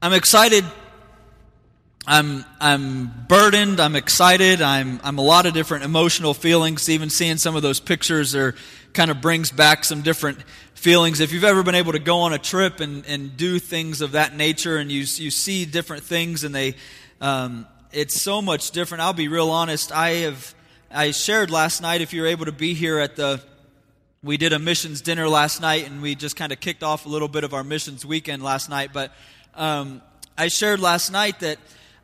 I'm excited. I'm I'm burdened. I'm excited. I'm I'm a lot of different emotional feelings. Even seeing some of those pictures are kind of brings back some different feelings. If you've ever been able to go on a trip and, and do things of that nature, and you you see different things, and they um, it's so much different. I'll be real honest. I have I shared last night. If you're able to be here at the we did a missions dinner last night, and we just kind of kicked off a little bit of our missions weekend last night, but um, I shared last night that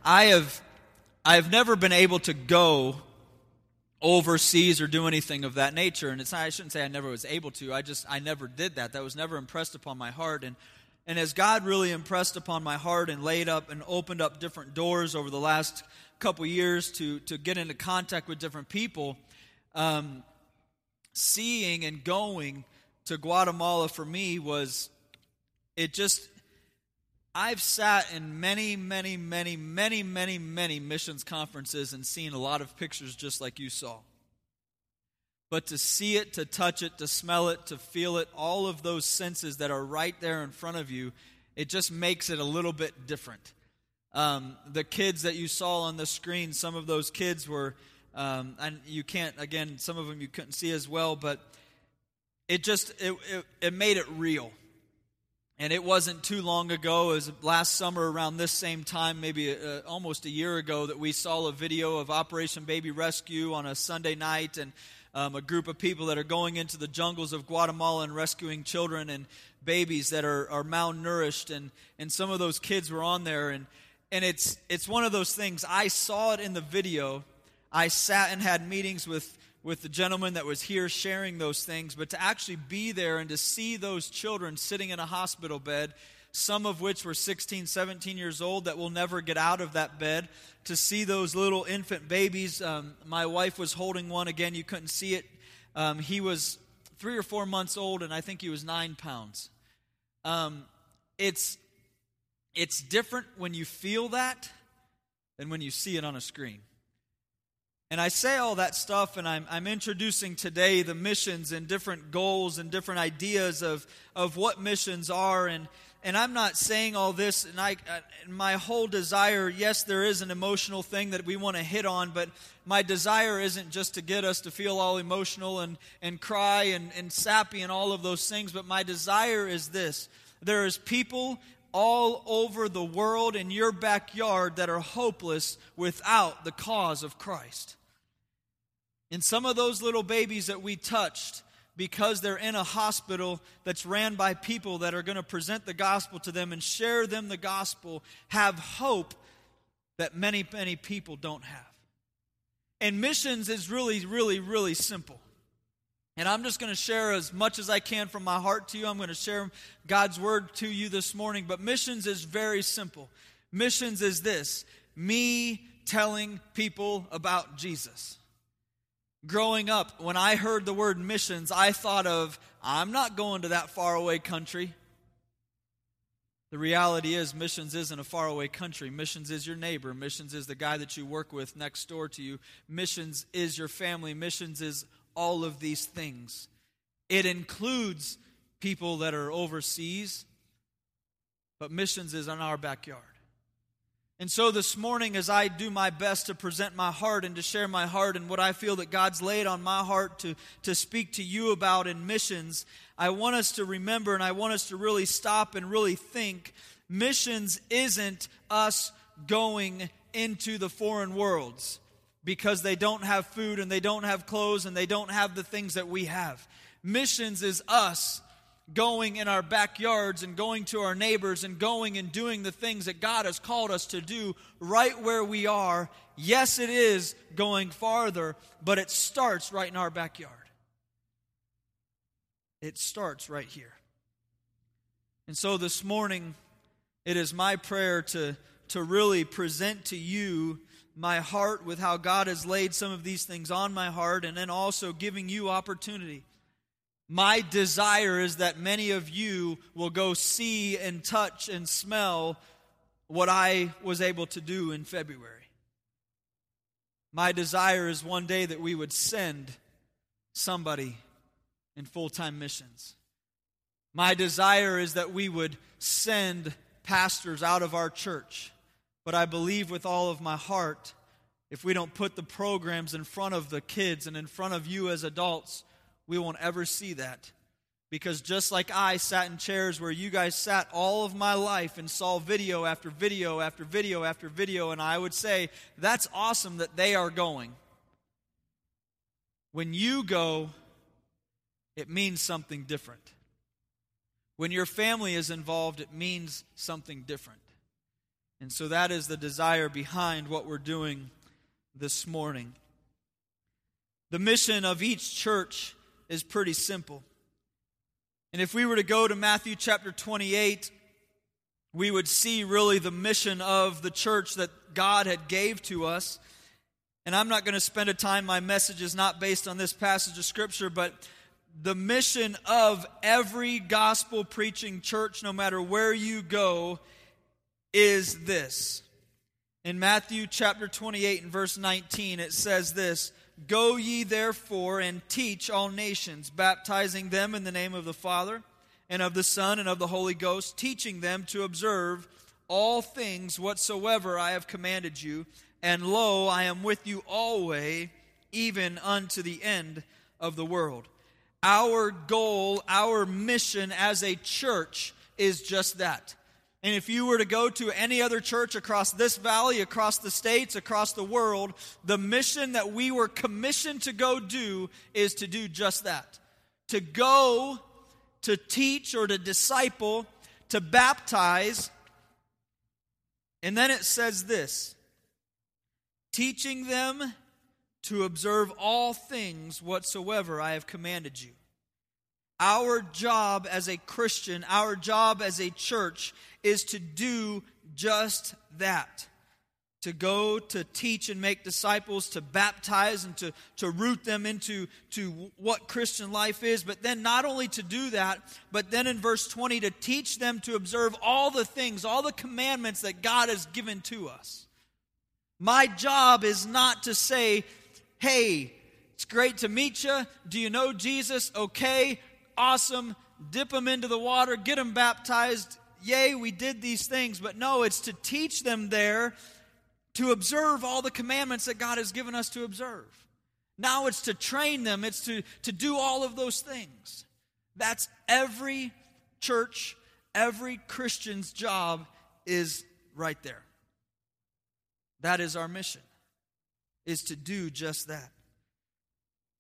I have I have never been able to go overseas or do anything of that nature. And it's not, I shouldn't say I never was able to. I just I never did that. That was never impressed upon my heart. And and as God really impressed upon my heart and laid up and opened up different doors over the last couple years to to get into contact with different people, um, seeing and going to Guatemala for me was it just I've sat in many, many, many, many, many, many missions conferences and seen a lot of pictures just like you saw. But to see it, to touch it, to smell it, to feel it, all of those senses that are right there in front of you, it just makes it a little bit different. Um, the kids that you saw on the screen, some of those kids were, um, and you can't, again, some of them you couldn't see as well, but it just, it, it, it made it real and it wasn't too long ago, was last summer around this same time, maybe uh, almost a year ago, that we saw a video of Operation Baby Rescue on a Sunday night and um, a group of people that are going into the jungles of Guatemala and rescuing children and babies that are, are malnourished. And, and some of those kids were on there. And, and it's, it's one of those things. I saw it in the video. I sat and had meetings with with the gentleman that was here sharing those things, but to actually be there and to see those children sitting in a hospital bed, some of which were 16, 17 years old that will never get out of that bed, to see those little infant babies. Um, my wife was holding one again, you couldn't see it. Um, he was three or four months old, and I think he was nine pounds. Um, it's, it's different when you feel that than when you see it on a screen. And I say all that stuff, and I'm, I'm introducing today the missions and different goals and different ideas of, of what missions are. And, and I'm not saying all this, and I, uh, my whole desire, yes, there is an emotional thing that we want to hit on, but my desire isn't just to get us to feel all emotional and, and cry and, and sappy and all of those things, but my desire is this. There is people all over the world in your backyard that are hopeless without the cause of Christ. And some of those little babies that we touched, because they're in a hospital that's ran by people that are going to present the gospel to them and share them the gospel, have hope that many, many people don't have. And missions is really, really, really simple. And I'm just going to share as much as I can from my heart to you. I'm going to share God's word to you this morning. But missions is very simple. Missions is this me telling people about Jesus. Growing up, when I heard the word missions, I thought of, I'm not going to that faraway country. The reality is, missions isn't a faraway country. Missions is your neighbor. Missions is the guy that you work with next door to you. Missions is your family. Missions is all of these things. It includes people that are overseas, but missions is in our backyard. And so this morning, as I do my best to present my heart and to share my heart and what I feel that God's laid on my heart to, to speak to you about in missions, I want us to remember and I want us to really stop and really think missions isn't us going into the foreign worlds because they don't have food and they don't have clothes and they don't have the things that we have. Missions is us going in our backyards and going to our neighbors and going and doing the things that God has called us to do right where we are. Yes, it is going farther, but it starts right in our backyard. It starts right here. And so this morning, it is my prayer to, to really present to you my heart with how God has laid some of these things on my heart and then also giving you opportunity my desire is that many of you will go see and touch and smell what I was able to do in February. My desire is one day that we would send somebody in full time missions. My desire is that we would send pastors out of our church. But I believe with all of my heart, if we don't put the programs in front of the kids and in front of you as adults, we won't ever see that. Because just like I sat in chairs where you guys sat all of my life and saw video after video after video after video, and I would say, that's awesome that they are going. When you go, it means something different. When your family is involved, it means something different. And so that is the desire behind what we're doing this morning. The mission of each church is pretty simple. And if we were to go to Matthew chapter 28, we would see really the mission of the church that God had gave to us. And I'm not going to spend a time, my message is not based on this passage of scripture, but the mission of every gospel preaching church, no matter where you go, is this. In Matthew chapter 28 and verse 19, it says this Go ye therefore and teach all nations, baptizing them in the name of the Father, and of the Son, and of the Holy Ghost, teaching them to observe all things whatsoever I have commanded you. And lo, I am with you always, even unto the end of the world. Our goal, our mission as a church is just that. And if you were to go to any other church across this valley, across the states, across the world, the mission that we were commissioned to go do is to do just that. To go, to teach or to disciple, to baptize. And then it says this teaching them to observe all things whatsoever I have commanded you. Our job as a Christian, our job as a church is to do just that. To go to teach and make disciples, to baptize and to, to root them into to what Christian life is. But then not only to do that, but then in verse 20 to teach them to observe all the things, all the commandments that God has given to us. My job is not to say, hey, it's great to meet you. Do you know Jesus? Okay. Awesome. Dip them into the water, get them baptized. Yay, we did these things. But no, it's to teach them there to observe all the commandments that God has given us to observe. Now it's to train them, it's to, to do all of those things. That's every church, every Christian's job is right there. That is our mission, is to do just that.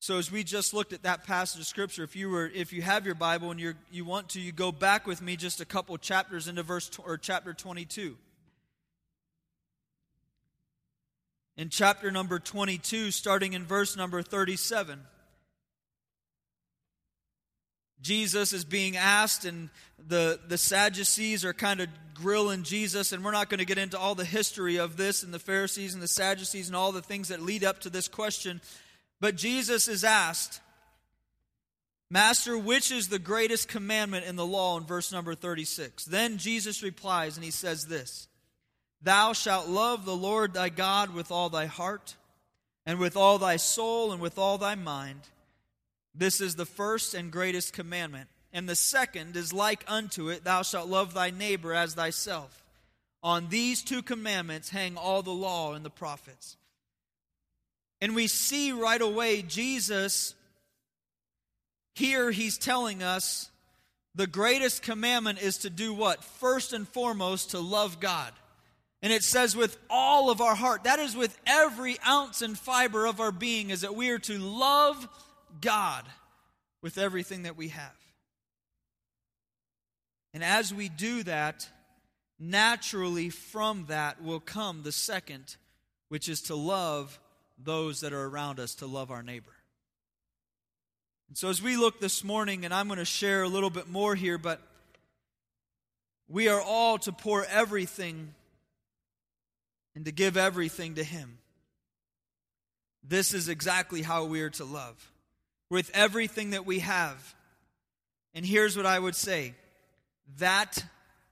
So as we just looked at that passage of scripture, if you were if you have your Bible and you you want to, you go back with me just a couple chapters into verse or chapter 22. In chapter number 22, starting in verse number 37. Jesus is being asked, and the, the Sadducees are kind of grilling Jesus, and we're not going to get into all the history of this and the Pharisees and the Sadducees and all the things that lead up to this question. But Jesus is asked, Master, which is the greatest commandment in the law in verse number 36? Then Jesus replies, and he says this Thou shalt love the Lord thy God with all thy heart, and with all thy soul, and with all thy mind. This is the first and greatest commandment. And the second is like unto it, Thou shalt love thy neighbor as thyself. On these two commandments hang all the law and the prophets. And we see right away Jesus, here he's telling us the greatest commandment is to do what? First and foremost, to love God. And it says with all of our heart, that is with every ounce and fiber of our being, is that we are to love God with everything that we have. And as we do that, naturally from that will come the second, which is to love those that are around us to love our neighbor. And so, as we look this morning, and I'm going to share a little bit more here, but we are all to pour everything and to give everything to Him. This is exactly how we are to love with everything that we have. And here's what I would say that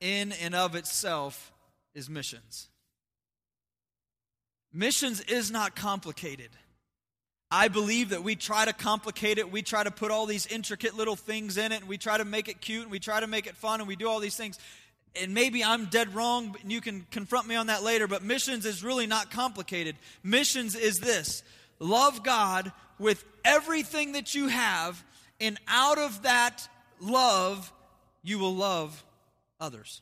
in and of itself is missions. Missions is not complicated. I believe that we try to complicate it. We try to put all these intricate little things in it, and we try to make it cute, and we try to make it fun, and we do all these things. and maybe I'm dead wrong, and you can confront me on that later, but missions is really not complicated. Missions is this love God with everything that you have, and out of that love, you will love others.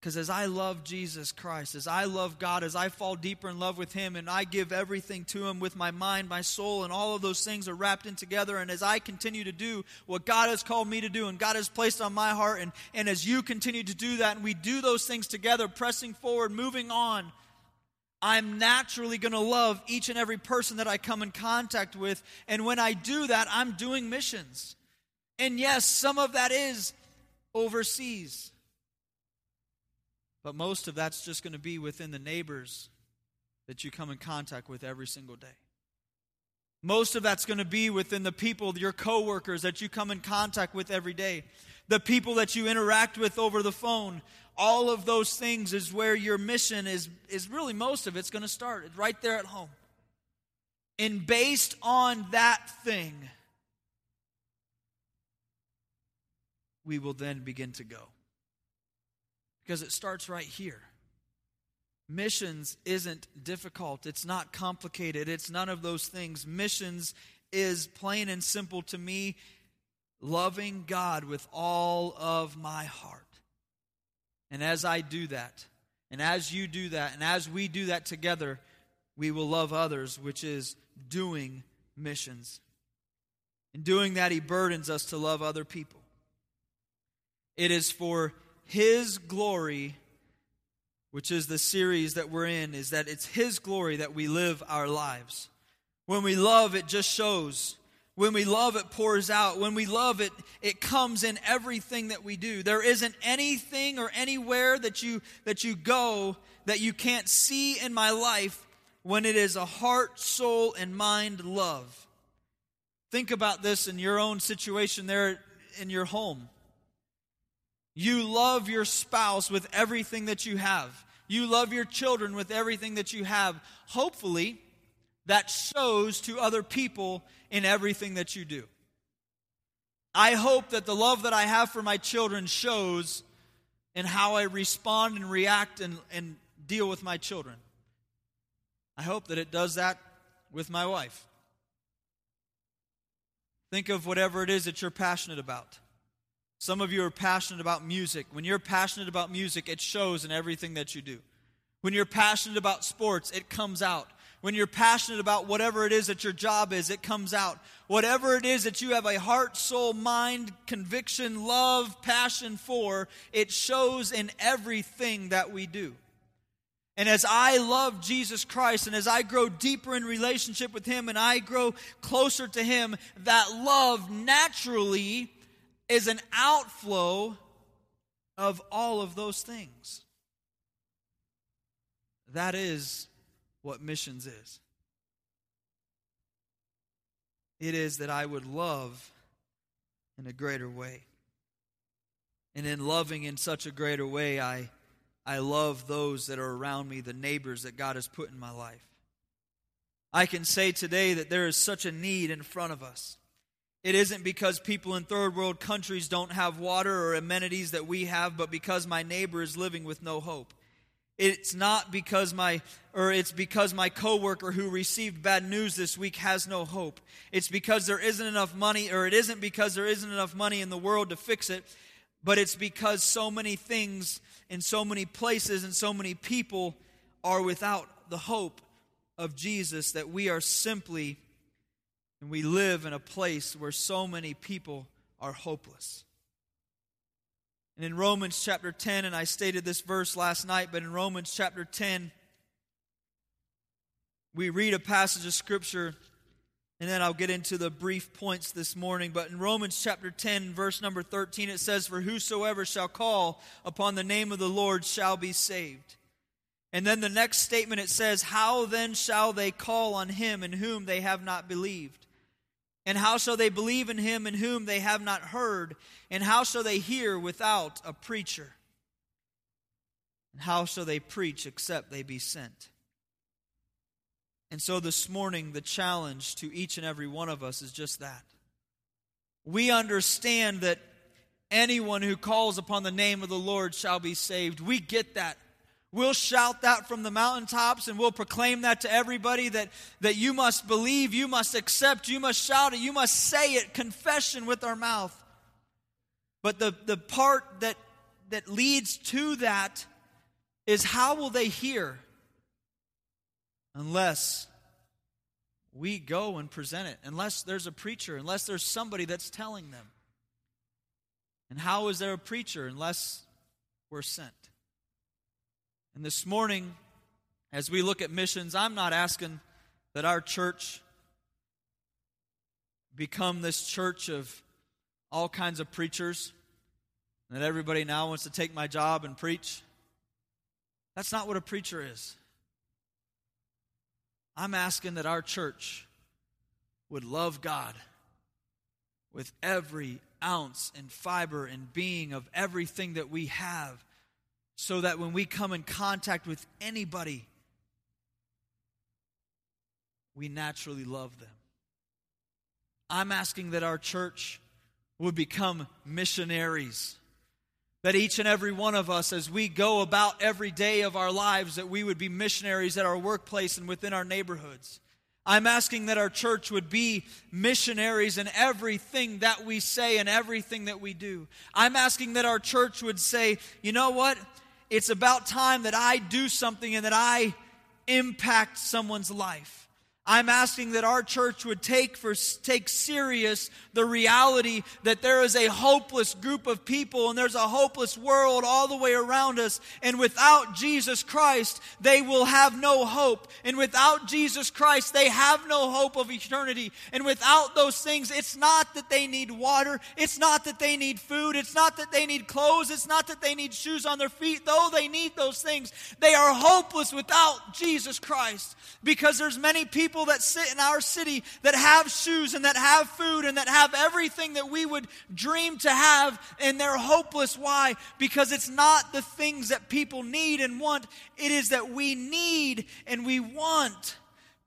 Because as I love Jesus Christ, as I love God, as I fall deeper in love with Him, and I give everything to Him with my mind, my soul, and all of those things are wrapped in together, and as I continue to do what God has called me to do and God has placed on my heart, and, and as you continue to do that, and we do those things together, pressing forward, moving on, I'm naturally going to love each and every person that I come in contact with. And when I do that, I'm doing missions. And yes, some of that is overseas. But most of that's just going to be within the neighbors that you come in contact with every single day. Most of that's going to be within the people, your coworkers that you come in contact with every day, the people that you interact with over the phone. All of those things is where your mission is, is really most of it's going to start. Right there at home. And based on that thing, we will then begin to go because it starts right here. Missions isn't difficult, it's not complicated, it's none of those things. Missions is plain and simple to me loving God with all of my heart. And as I do that, and as you do that, and as we do that together, we will love others, which is doing missions. In doing that, He burdens us to love other people. It is for his glory, which is the series that we're in, is that it's His glory that we live our lives. When we love, it just shows. When we love, it pours out. When we love it, it comes in everything that we do. There isn't anything or anywhere that you, that you go that you can't see in my life when it is a heart, soul, and mind love. Think about this in your own situation there in your home. You love your spouse with everything that you have. You love your children with everything that you have. Hopefully, that shows to other people in everything that you do. I hope that the love that I have for my children shows in how I respond and react and, and deal with my children. I hope that it does that with my wife. Think of whatever it is that you're passionate about. Some of you are passionate about music. When you're passionate about music, it shows in everything that you do. When you're passionate about sports, it comes out. When you're passionate about whatever it is that your job is, it comes out. Whatever it is that you have a heart, soul, mind, conviction, love, passion for, it shows in everything that we do. And as I love Jesus Christ and as I grow deeper in relationship with Him and I grow closer to Him, that love naturally is an outflow of all of those things. That is what missions is. It is that I would love in a greater way. And in loving in such a greater way, I, I love those that are around me, the neighbors that God has put in my life. I can say today that there is such a need in front of us. It isn't because people in third world countries don't have water or amenities that we have, but because my neighbor is living with no hope. It's not because my, or it's because my coworker who received bad news this week has no hope. It's because there isn't enough money, or it isn't because there isn't enough money in the world to fix it, but it's because so many things in so many places and so many people are without the hope of Jesus that we are simply and we live in a place where so many people are hopeless. And in Romans chapter 10, and I stated this verse last night, but in Romans chapter 10, we read a passage of scripture, and then I'll get into the brief points this morning. But in Romans chapter 10, verse number 13, it says, For whosoever shall call upon the name of the Lord shall be saved. And then the next statement it says, How then shall they call on him in whom they have not believed? And how shall they believe in him in whom they have not heard? And how shall they hear without a preacher? And how shall they preach except they be sent? And so this morning, the challenge to each and every one of us is just that we understand that anyone who calls upon the name of the Lord shall be saved. We get that. We'll shout that from the mountaintops and we'll proclaim that to everybody that, that you must believe, you must accept, you must shout it, you must say it, confession with our mouth. But the, the part that, that leads to that is how will they hear unless we go and present it, unless there's a preacher, unless there's somebody that's telling them. And how is there a preacher unless we're sent? And this morning, as we look at missions, I'm not asking that our church become this church of all kinds of preachers, that everybody now wants to take my job and preach. That's not what a preacher is. I'm asking that our church would love God with every ounce and fiber and being of everything that we have so that when we come in contact with anybody, we naturally love them. I'm asking that our church would become missionaries. That each and every one of us, as we go about every day of our lives, that we would be missionaries at our workplace and within our neighborhoods. I'm asking that our church would be missionaries in everything that we say and everything that we do. I'm asking that our church would say, you know what? It's about time that I do something and that I impact someone's life. I'm asking that our church would take for take serious the reality that there is a hopeless group of people and there's a hopeless world all the way around us. And without Jesus Christ they will have no hope. And without Jesus Christ they have no hope of eternity. And without those things it's not that they need water. It's not that they need food. It's not that they need clothes. It's not that they need shoes on their feet. Though they need those things they are hopeless without Jesus Christ. Because there's many people that sit in our city that have shoes and that have food and that have everything that we would dream to have and they're hopeless. Why? Because it's not the things that people need and want. It is that we need and we want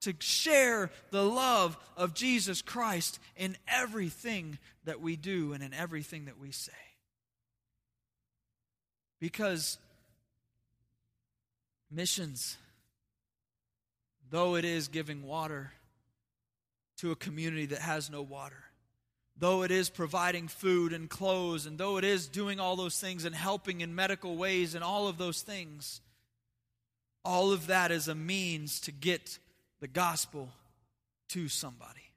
to share the love of Jesus Christ in everything that we do and in everything that we say. Because missions though it is giving water to a community that has no water, though it is providing food and clothes, and though it is doing all those things and helping in medical ways and all of those things, all of that is a means to get the gospel to somebody.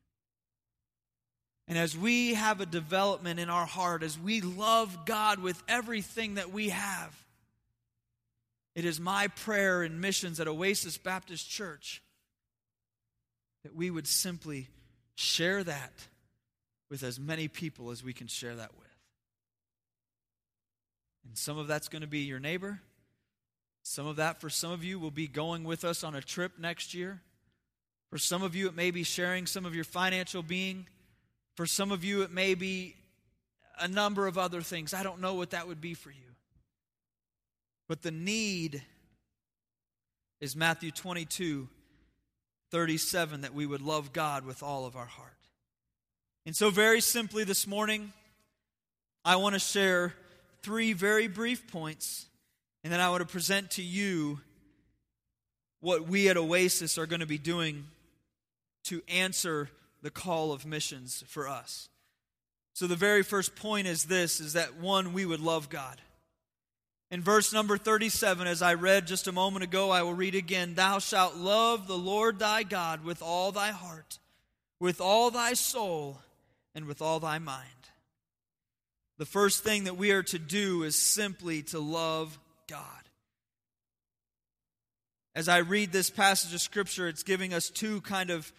And as we have a development in our heart, as we love God with everything that we have, it is my prayer in missions at Oasis Baptist Church that we would simply share that with as many people as we can share that with. And some of that's going to be your neighbor. Some of that, for some of you, will be going with us on a trip next year. For some of you, it may be sharing some of your financial being. For some of you, it may be a number of other things. I don't know what that would be for you. But the need is Matthew 22 37 that we would love God with all of our heart. And so, very simply this morning, I want to share three very brief points, and then I want to present to you what we at Oasis are going to be doing to answer the call of missions for us. So the very first point is this is that one we would love God. In verse number 37, as I read just a moment ago, I will read again Thou shalt love the Lord thy God with all thy heart, with all thy soul, and with all thy mind. The first thing that we are to do is simply to love God. As I read this passage of Scripture, it's giving us two kind of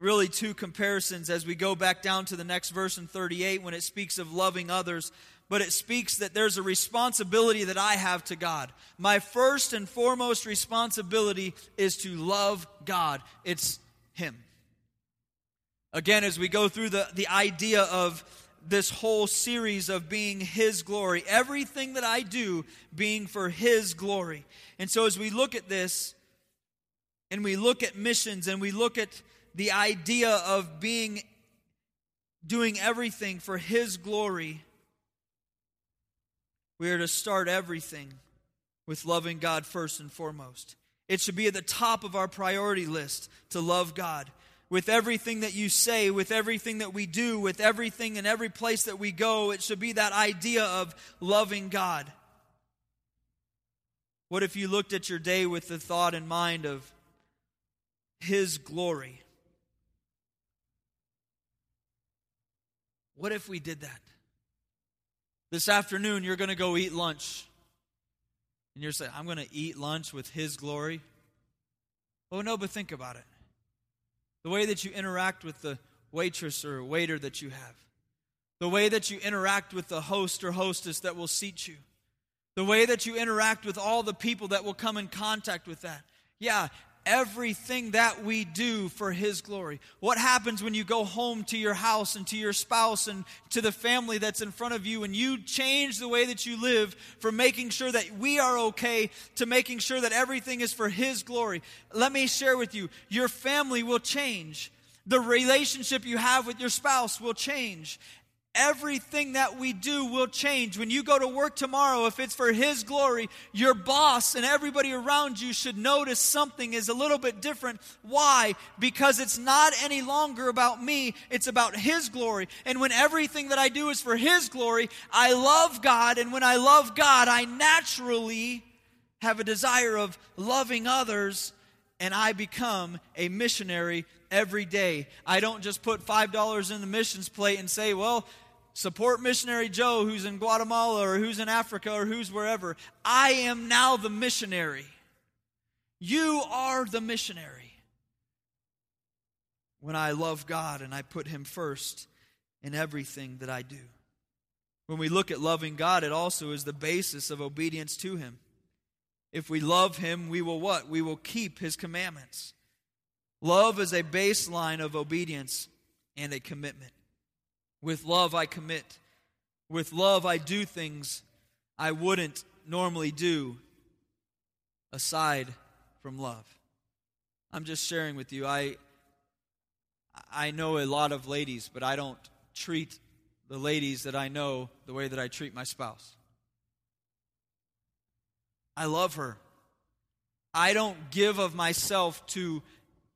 really two comparisons as we go back down to the next verse in 38 when it speaks of loving others but it speaks that there's a responsibility that I have to God. My first and foremost responsibility is to love God, it's Him. Again, as we go through the, the idea of this whole series of being His glory, everything that I do being for His glory. And so, as we look at this, and we look at missions, and we look at the idea of being doing everything for His glory, we are to start everything with loving God first and foremost. It should be at the top of our priority list to love God. With everything that you say, with everything that we do, with everything in every place that we go, it should be that idea of loving God. What if you looked at your day with the thought in mind of His glory? What if we did that? This afternoon, you're going to go eat lunch. And you're saying, I'm going to eat lunch with His glory. Oh, no, but think about it. The way that you interact with the waitress or waiter that you have, the way that you interact with the host or hostess that will seat you, the way that you interact with all the people that will come in contact with that. Yeah, everything that we do for His glory. What happens when you go home to your house and to your spouse and to the family that's in front of you and you change the way that you live from making sure that we are okay to making sure that everything is for His glory? Let me share with you your family will change. The relationship you have with your spouse will change. Everything that we do will change. When you go to work tomorrow, if it's for His glory, your boss and everybody around you should notice something is a little bit different. Why? Because it's not any longer about me, it's about His glory. And when everything that I do is for His glory, I love God. And when I love God, I naturally have a desire of loving others and I become a missionary every day. I don't just put $5 in the missions plate and say, well, support missionary Joe who's in Guatemala or who's in Africa or who's wherever. I am now the missionary. You are the missionary. When I love God and I put Him first in everything that I do. When we look at loving God, it also is the basis of obedience to Him. If we love Him, we will what? We will keep His commandments. Love is a baseline of obedience and a commitment. With love, I commit. With love, I do things I wouldn't normally do aside from love. I'm just sharing with you. I, I know a lot of ladies, but I don't treat the ladies that I know the way that I treat my spouse. I love her. I don't give of myself to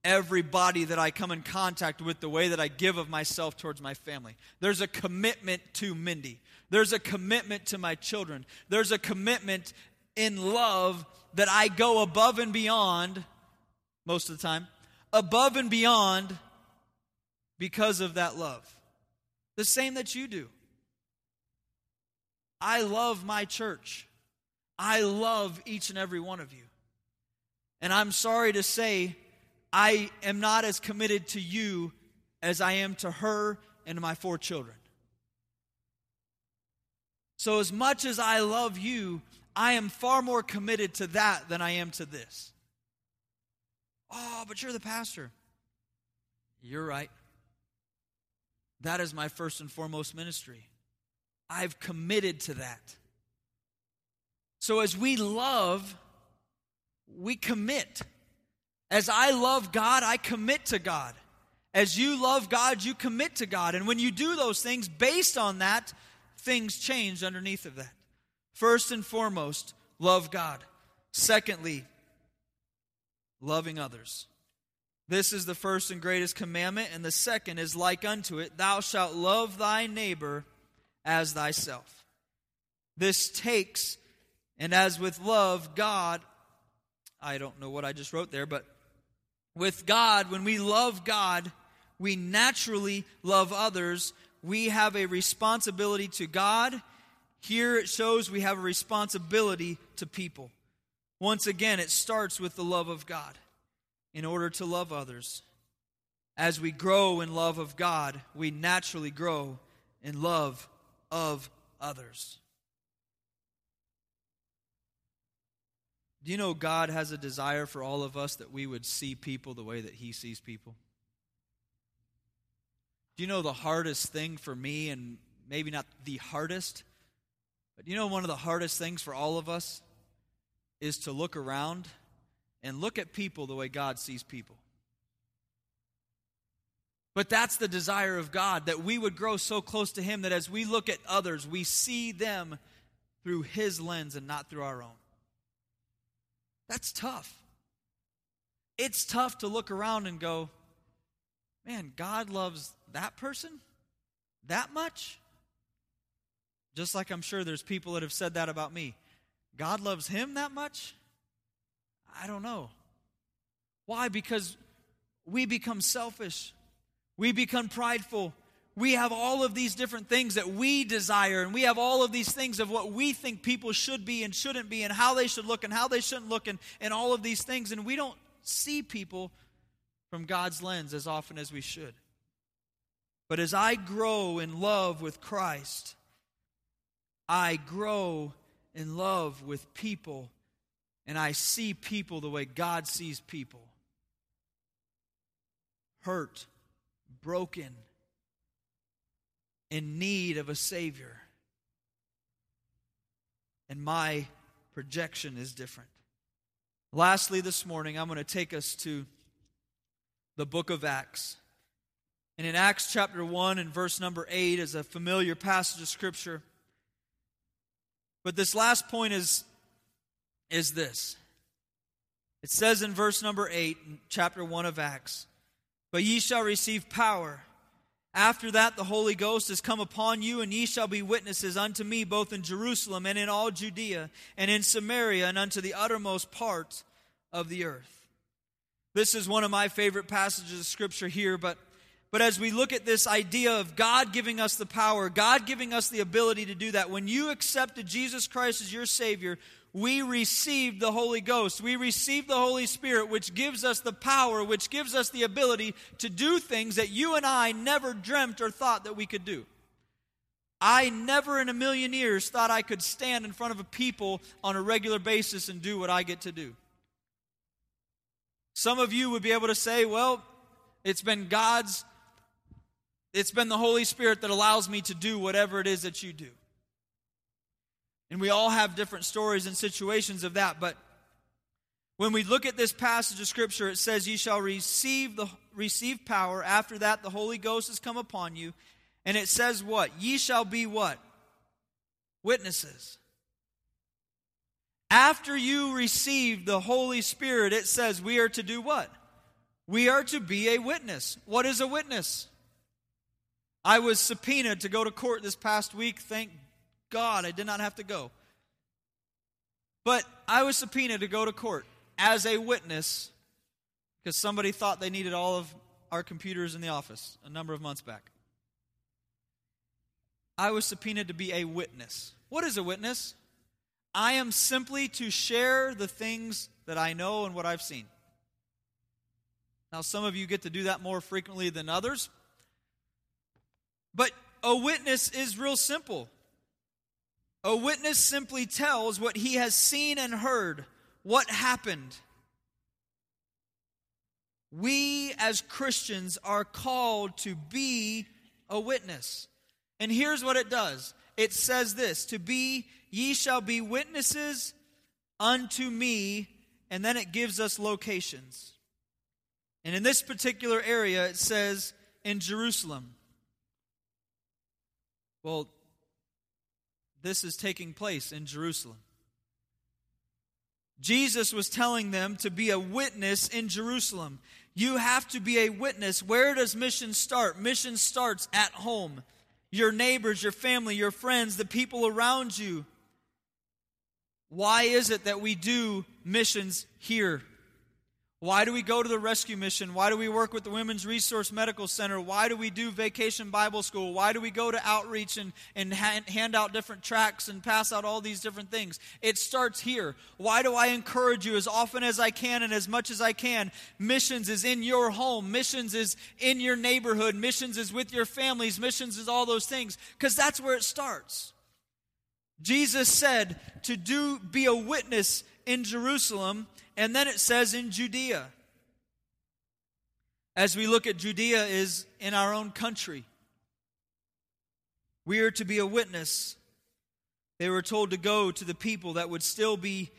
everybody that I come in contact with the way that I give of myself towards my family. There's a commitment to Mindy. There's a commitment to my children. There's a commitment in love that I go above and beyond, most of the time, above and beyond because of that love. The same that you do. I love my church. I love each and every one of you. And I'm sorry to say, I am not as committed to you as I am to her and my four children. So, as much as I love you, I am far more committed to that than I am to this. Oh, but you're the pastor. You're right. That is my first and foremost ministry. I've committed to that. So, as we love, we commit. As I love God, I commit to God. As you love God, you commit to God. And when you do those things based on that, things change underneath of that. First and foremost, love God. Secondly, loving others. This is the first and greatest commandment, and the second is like unto it Thou shalt love thy neighbor as thyself. This takes, and as with love, God, I don't know what I just wrote there, but with God, when we love God, we naturally love others. We have a responsibility to God. Here it shows we have a responsibility to people. Once again, it starts with the love of God in order to love others. As we grow in love of God, we naturally grow in love of others. Do you know God has a desire for all of us that we would see people the way that He sees people? Do you know the hardest thing for me, and maybe not the hardest, but you know one of the hardest things for all of us is to look around and look at people the way God sees people. But that's the desire of God, that we would grow so close to Him that as we look at others, we see them through His lens and not through our own. That's tough. It's tough to look around and go, man, God loves that person that much? Just like I'm sure there's people that have said that about me. God loves him that much? I don't know. Why? Because we become selfish. We become prideful. We have all of these different things that we desire, and we have all of these things of what we think people should be and shouldn't be, and how they should look and how they shouldn't look, and, and all of these things. And we don't see people from God's lens as often as we should. But as I grow in love with Christ, I grow in love with people, and I see people the way God sees people hurt, broken, in need of a Savior. And my projection is different. Lastly, this morning, I'm going to take us to the book of Acts. And in Acts chapter 1 and verse number 8 is a familiar passage of Scripture. But this last point is, is this. It says in verse number 8, in chapter 1 of Acts, But ye shall receive power. After that, the Holy Ghost is come upon you, and ye shall be witnesses unto me both in Jerusalem and in all Judea, and in Samaria, and unto the uttermost parts of the earth. This is one of my favorite passages of Scripture here, but but as we look at this idea of God giving us the power, God giving us the ability to do that, when you accepted Jesus Christ as your Savior, we received the Holy Ghost. We received the Holy Spirit, which gives us the power, which gives us the ability to do things that you and I never dreamt or thought that we could do. I never in a million years thought I could stand in front of a people on a regular basis and do what I get to do. Some of you would be able to say, well, it's been God's it's been the Holy Spirit that allows me to do whatever it is that you do. And we all have different stories and situations of that, but when we look at this passage of scripture, it says, "Ye shall receive the receive power. After that, the Holy Ghost has come upon you." And it says what? Ye shall be what? Witnesses. After you receive the Holy Spirit, it says we are to do what? We are to be a witness. What is a witness? I was subpoenaed to go to court this past week. Thank God I did not have to go. But I was subpoenaed to go to court as a witness because somebody thought they needed all of our computers in the office a number of months back. I was subpoenaed to be a witness. What is a witness? I am simply to share the things that I know and what I've seen. Now, some of you get to do that more frequently than others, but a witness is real simple. A witness simply tells what he has seen and heard, what happened. We as Christians are called to be a witness. And here's what it does it says this To be, ye shall be witnesses unto me, and then it gives us locations. And in this particular area, it says in Jerusalem. Well, this is taking place in Jerusalem. Jesus was telling them to be a witness in Jerusalem. You have to be a witness. Where does mission start? Mission starts at home. Your neighbors, your family, your friends, the people around you. Why is it that we do missions here? Why do we go to the rescue mission? Why do we work with the Women's Resource Medical Center? Why do we do Vacation Bible School? Why do we go to outreach and, and hand out different tracts and pass out all these different things? It starts here. Why do I encourage you as often as I can and as much as I can? Missions is in your home. Missions is in your neighborhood. Missions is with your families. Missions is all those things. Because that's where it starts. Jesus said to do, be a witness in Jerusalem and then it says in Judea. As we look at Judea is in our own country. We are to be a witness. They were told to go to the people that would still be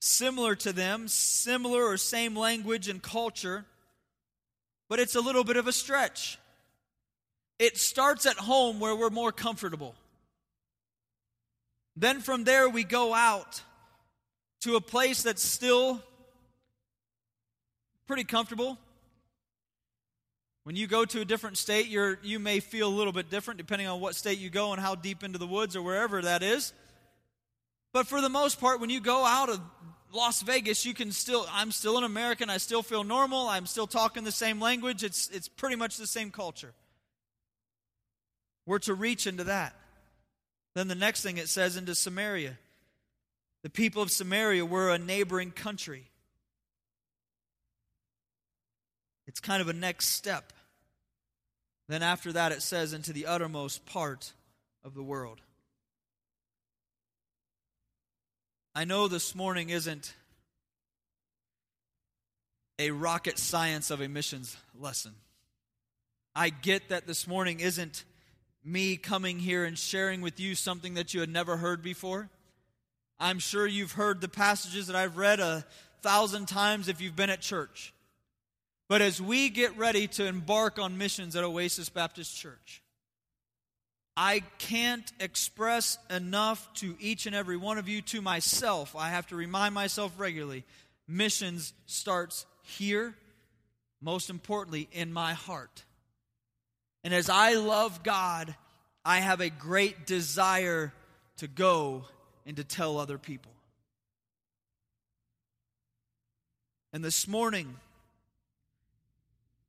similar to them, similar or same language and culture, but it's a little bit of a stretch. it starts at home where we're more comfortable. Then from there, we go out to a place that's still pretty comfortable. When you go to a different state, you're, you may feel a little bit different depending on what state you go and how deep into the woods or wherever that is. But for the most part, when you go out of Las Vegas, you can still, I'm still an American. I still feel normal. I'm still talking the same language. It's, it's pretty much the same culture. We're to reach into that. Then the next thing it says into Samaria. The people of Samaria were a neighboring country. It's kind of a next step. Then after that, it says into the uttermost part of the world. I know this morning isn't a rocket science of a missions lesson. I get that this morning isn't me coming here and sharing with you something that you had never heard before. I'm sure you've heard the passages that I've read a thousand times if you've been at church. But as we get ready to embark on missions at Oasis Baptist Church, I can't express enough to each and every one of you, to myself. I have to remind myself regularly missions starts here, most importantly, in my heart. And as I love God, I have a great desire to go and to tell other people. And this morning,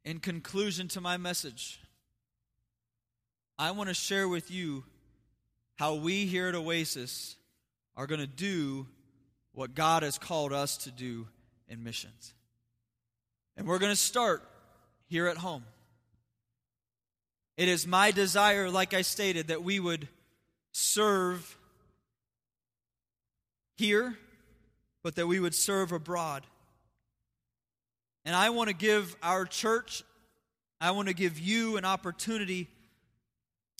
in conclusion to my message, I want to share with you how we here at Oasis are going to do what God has called us to do in missions. And we're going to start here at home. It is my desire, like I stated, that we would serve here, but that we would serve abroad. And I want to give our church, I want to give you an opportunity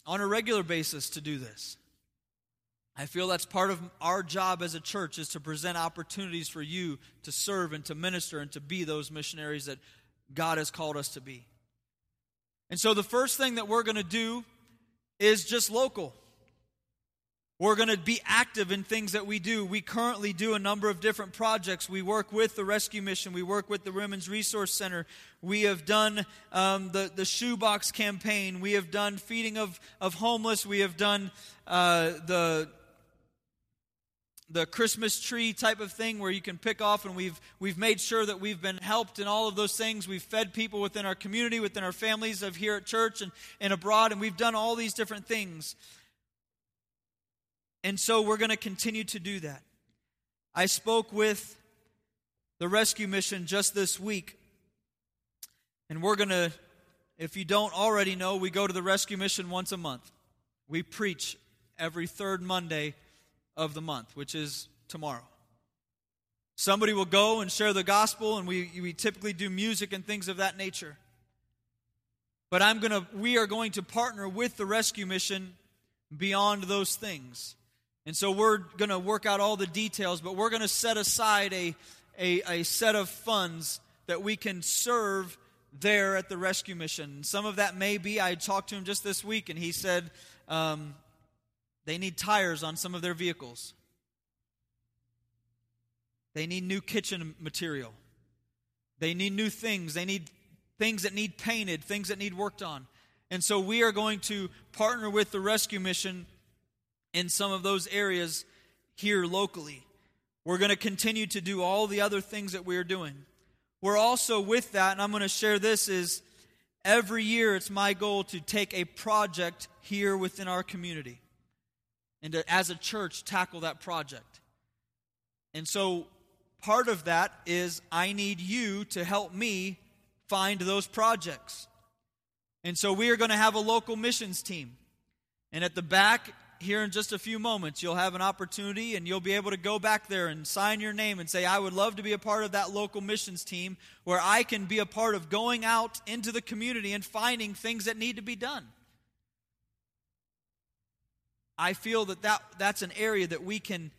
on a regular basis to do this. I feel that's part of our job as a church is to present opportunities for you to serve and to minister and to be those missionaries that God has called us to be. And so the first thing that we're going to do is just local. We're going to be active in things that we do. We currently do a number of different projects. We work with the Rescue Mission. We work with the Women's Resource Center. We have done um, the, the shoebox campaign. We have done feeding of, of homeless. We have done uh, the the Christmas tree type of thing where you can pick off and we've we've made sure that we've been helped in all of those things. We've fed people within our community, within our families of here at church and, and abroad, and we've done all these different things. And so we're going to continue to do that. I spoke with the rescue mission just this week. And we're going to, if you don't already know, we go to the rescue mission once a month. We preach every third Monday of the month, which is tomorrow. Somebody will go and share the gospel, and we, we typically do music and things of that nature. But I'm gonna, we are going to partner with the rescue mission beyond those things. And so we're going to work out all the details, but we're going to set aside a, a, a, set of funds that we can serve there at the rescue mission. Some of that may be, I talked to him just this week, and he said, um, they need tires on some of their vehicles. They need new kitchen material. They need new things. They need things that need painted, things that need worked on. And so we are going to partner with the rescue mission in some of those areas here locally. We're going to continue to do all the other things that we're doing. We're also with that, and I'm going to share this is every year it's my goal to take a project here within our community and to, as a church, tackle that project. And so part of that is I need you to help me find those projects. And so we are going to have a local missions team. And at the back, here in just a few moments, you'll have an opportunity and you'll be able to go back there and sign your name and say, I would love to be a part of that local missions team where I can be a part of going out into the community and finding things that need to be done. I feel that, that that's an area that we can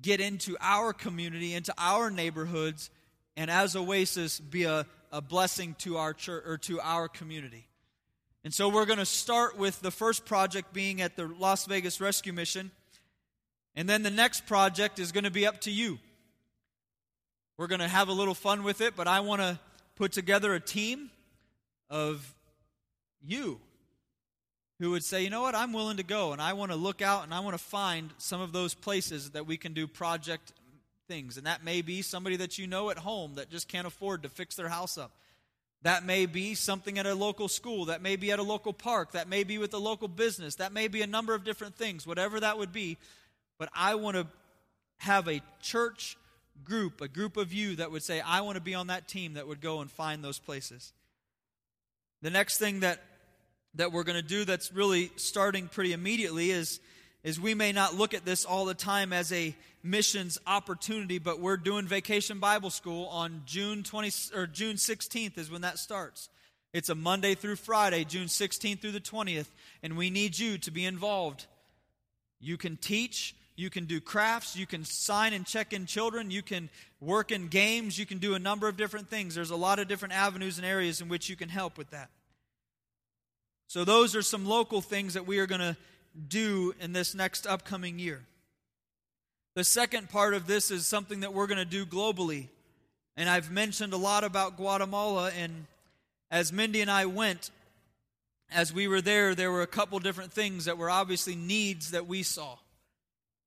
get into our community, into our neighborhoods, and as Oasis be a, a blessing to our church or to our community. And so we're going to start with the first project being at the Las Vegas Rescue Mission. And then the next project is going to be up to you. We're going to have a little fun with it, but I want to put together a team of you who would say, you know what, I'm willing to go and I want to look out and I want to find some of those places that we can do project things. And that may be somebody that you know at home that just can't afford to fix their house up. That may be something at a local school. That may be at a local park. That may be with a local business. That may be a number of different things, whatever that would be. But I want to have a church group, a group of you that would say, I want to be on that team that would go and find those places. The next thing that, that we're going to do that's really starting pretty immediately is is we may not look at this all the time as a missions opportunity, but we're doing Vacation Bible School on June 20 or June 16th is when that starts. It's a Monday through Friday, June 16th through the 20th, and we need you to be involved. You can teach, you can do crafts, you can sign and check in children, you can work in games, you can do a number of different things. There's a lot of different avenues and areas in which you can help with that. So, those are some local things that we are going to do in this next upcoming year. The second part of this is something that we're going to do globally. And I've mentioned a lot about Guatemala, and as Mindy and I went, as we were there, there were a couple different things that were obviously needs that we saw.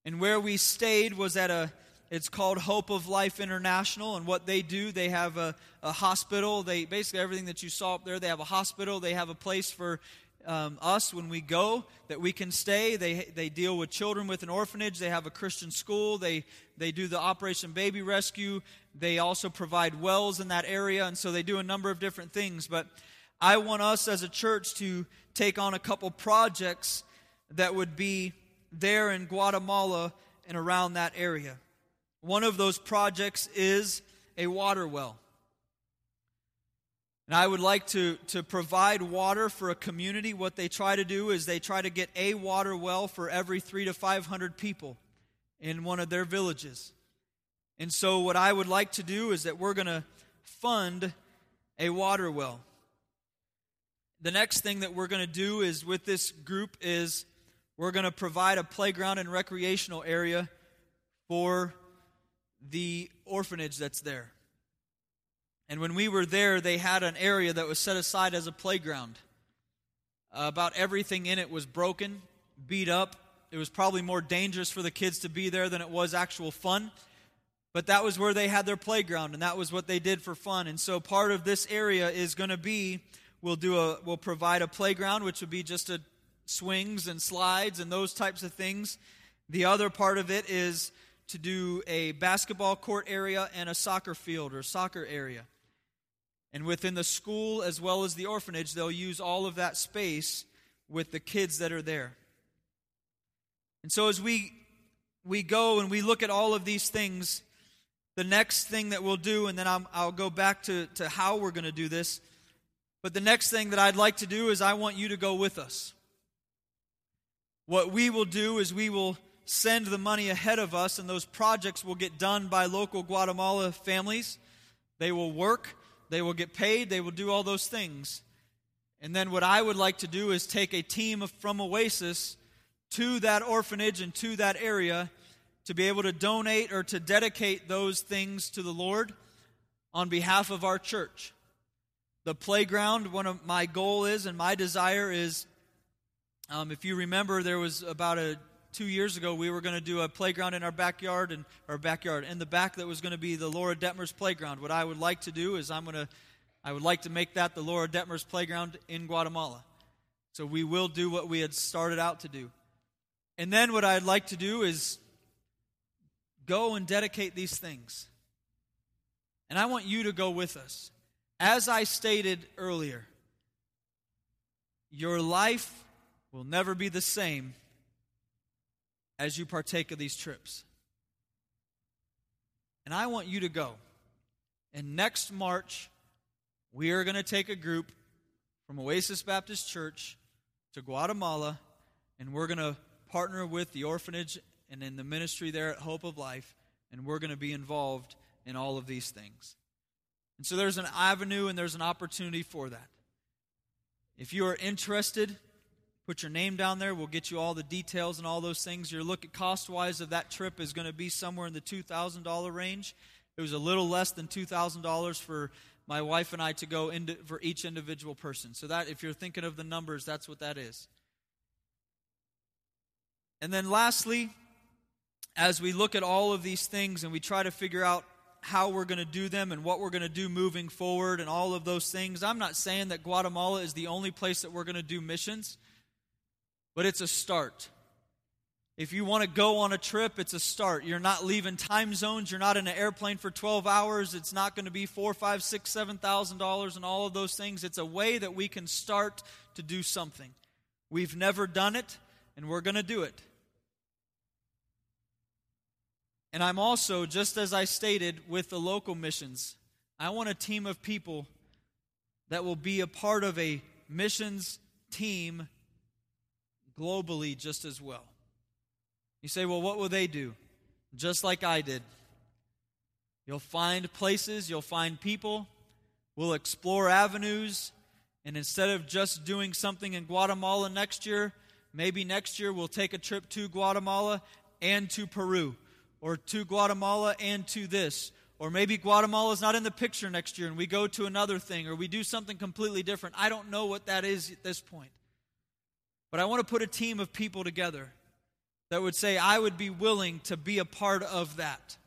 And where we stayed was at a, it's called Hope of Life International. And what they do, they have a, a hospital. They basically everything that you saw up there, they have a hospital. They have a place for um, us when we go that we can stay. They, they deal with children with an orphanage. They have a Christian school. They, they do the Operation Baby Rescue. They also provide wells in that area. And so they do a number of different things. But I want us as a church to take on a couple projects that would be there in Guatemala and around that area. One of those projects is a water well. And I would like to, to provide water for a community. What they try to do is they try to get a water well for every three to 500 people in one of their villages. And so, what I would like to do is that we're going to fund a water well. The next thing that we're going to do is with this group is we're going to provide a playground and recreational area for the orphanage that's there. And when we were there, they had an area that was set aside as a playground. Uh, about everything in it was broken, beat up. It was probably more dangerous for the kids to be there than it was actual fun. But that was where they had their playground, and that was what they did for fun. And so part of this area is going to be we'll do a we'll provide a playground, which would be just a swings and slides and those types of things. The other part of it is to do a basketball court area and a soccer field or soccer area. And within the school as well as the orphanage, they'll use all of that space with the kids that are there. And so as we we go and we look at all of these things, the next thing that we'll do, and then i will go back to, to how we're going to do this. But the next thing that I'd like to do is I want you to go with us. What we will do is we will send the money ahead of us, and those projects will get done by local Guatemala families. They will work they will get paid, they will do all those things. And then what I would like to do is take a team from Oasis to that orphanage and to that area to be able to donate or to dedicate those things to the Lord on behalf of our church. The playground, one of my goal is and my desire is, um, if you remember, there was about a two years ago, we were going to do a playground in our backyard and our backyard in the back that was going to be the Laura Detmers playground. What I would like to do is I'm going to, I would like to make that the Laura Detmers playground in Guatemala. So we will do what we had started out to do. And then what I'd like to do is go and dedicate these things. And I want you to go with us. As I stated earlier, your life will never be the same as you partake of these trips. And I want you to go. And next March, we are going to take a group from Oasis Baptist Church to Guatemala, and we're going to partner with the orphanage and in the ministry there at Hope of Life, and we're going to be involved in all of these things. And so there's an avenue and there's an opportunity for that. If you are interested, put your name down there. We'll get you all the details and all those things. Your look at cost wise of that trip is going to be somewhere in the $2,000 range. It was a little less than $2,000 for my wife and I to go into, for each individual person. So that, if you're thinking of the numbers, that's what that is. And then lastly, as we look at all of these things and we try to figure out how we're going to do them and what we're going to do moving forward and all of those things, I'm not saying that Guatemala is the only place that we're going to do missions, but it's a start. If you want to go on a trip, it's a start. You're not leaving time zones. You're not in an airplane for 12 hours. It's not going to be four, five, six, seven thousand dollars and all of those things. It's a way that we can start to do something. We've never done it, and we're going to do it. And I'm also, just as I stated with the local missions, I want a team of people that will be a part of a missions team globally just as well. You say, well, what will they do? Just like I did. You'll find places, you'll find people, we'll explore avenues, and instead of just doing something in Guatemala next year, maybe next year we'll take a trip to Guatemala and to Peru, or to Guatemala and to this. Or maybe Guatemala is not in the picture next year and we go to another thing, or we do something completely different. I don't know what that is at this point. But I want to put a team of people together that would say, I would be willing to be a part of that.